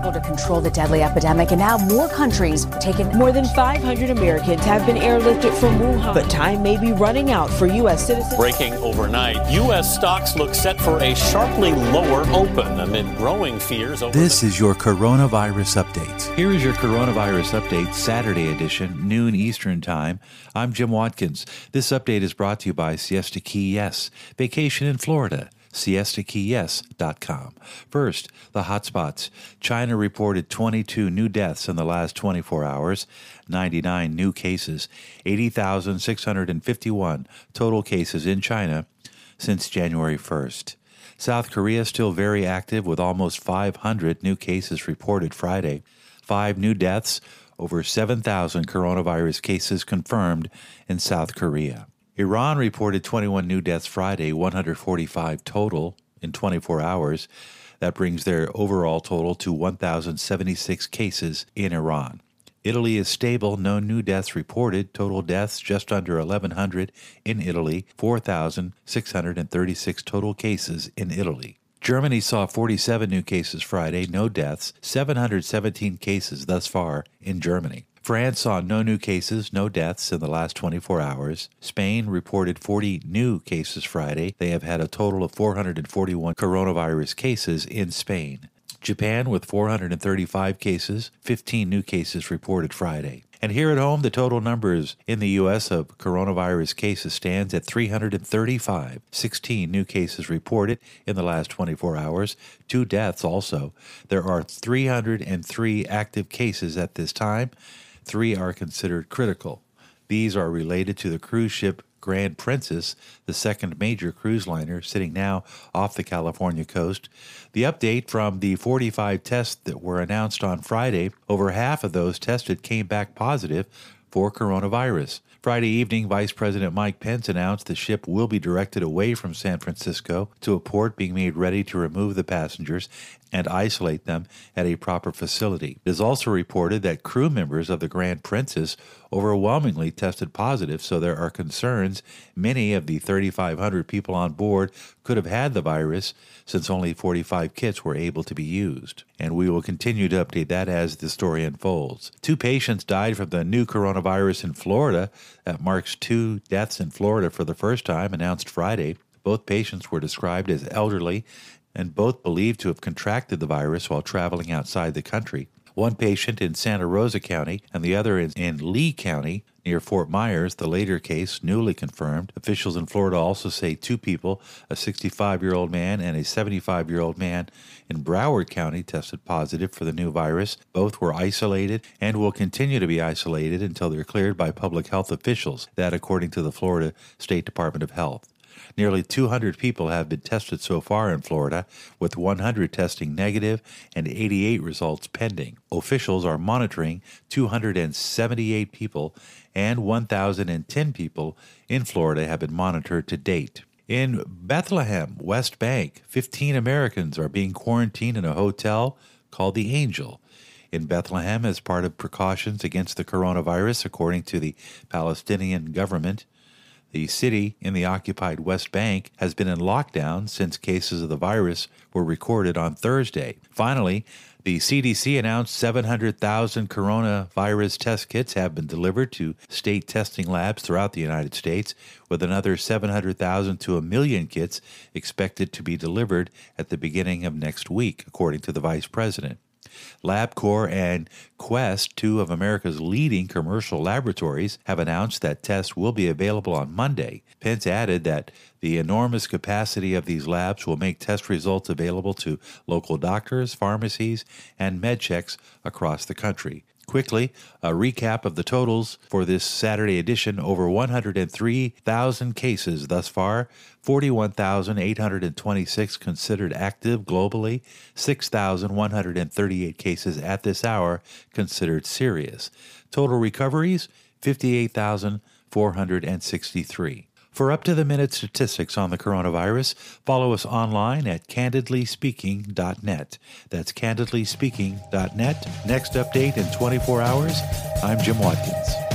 struggle to control the deadly epidemic, and now more countries have taken. More than 500 Americans have been airlifted from Wuhan, but time may be running out for U.S. citizens. Breaking overnight, U.S. stocks look set for a sharply lower open amid growing fears over. This is your coronavirus update. Here is your coronavirus update, Saturday edition, noon Eastern Time. I'm Jim Watkins. This update is brought to you by Siesta Key Yes, vacation in Florida siestakeyyes.com. First, the hotspots. China reported 22 new deaths in the last 24 hours, 99 new cases, 80,651 total cases in China since January 1st. South Korea still very active with almost 500 new cases reported Friday, five new deaths, over 7,000 coronavirus cases confirmed in South Korea. Iran reported 21 new deaths Friday, 145 total in 24 hours. That brings their overall total to 1,076 cases in Iran. Italy is stable, no new deaths reported. Total deaths just under 1,100 in Italy, 4,636 total cases in Italy. Germany saw 47 new cases Friday, no deaths, 717 cases thus far in Germany. France saw no new cases, no deaths in the last 24 hours. Spain reported 40 new cases Friday. They have had a total of 441 coronavirus cases in Spain. Japan with 435 cases, 15 new cases reported Friday. And here at home, the total numbers in the U.S. of coronavirus cases stands at 335. 16 new cases reported in the last 24 hours, two deaths also. There are 303 active cases at this time. Three are considered critical. These are related to the cruise ship Grand Princess, the second major cruise liner sitting now off the California coast. The update from the 45 tests that were announced on Friday, over half of those tested came back positive for coronavirus. Friday evening, Vice President Mike Pence announced the ship will be directed away from San Francisco to a port being made ready to remove the passengers and isolate them at a proper facility. It is also reported that crew members of the Grand Princess overwhelmingly tested positive, so there are concerns many of the 3,500 people on board could have had the virus since only 45 kits were able to be used. And we will continue to update that as the story unfolds. Two patients died from the new coronavirus in Florida. That marks two deaths in Florida for the first time, announced Friday. Both patients were described as elderly and both believed to have contracted the virus while traveling outside the country. One patient in Santa Rosa County and the other in, in Lee County near Fort Myers, the later case newly confirmed. Officials in Florida also say two people, a 65 year old man and a 75 year old man in Broward County, tested positive for the new virus. Both were isolated and will continue to be isolated until they're cleared by public health officials, that according to the Florida State Department of Health. Nearly 200 people have been tested so far in Florida, with 100 testing negative and 88 results pending. Officials are monitoring 278 people, and 1,010 people in Florida have been monitored to date. In Bethlehem, West Bank, 15 Americans are being quarantined in a hotel called the Angel in Bethlehem as part of precautions against the coronavirus, according to the Palestinian government. The city in the occupied West Bank has been in lockdown since cases of the virus were recorded on Thursday. Finally, the CDC announced 700,000 coronavirus test kits have been delivered to state testing labs throughout the United States, with another 700,000 to a million kits expected to be delivered at the beginning of next week, according to the vice president. LabCorp and Quest, two of America's leading commercial laboratories, have announced that tests will be available on Monday. Pence added that the enormous capacity of these labs will make test results available to local doctors, pharmacies, and med checks across the country. Quickly, a recap of the totals for this Saturday edition over 103,000 cases thus far, 41,826 considered active globally, 6,138 cases at this hour considered serious. Total recoveries 58,463. For up to the minute statistics on the coronavirus, follow us online at candidlyspeaking.net. That's candidlyspeaking.net. Next update in 24 hours. I'm Jim Watkins.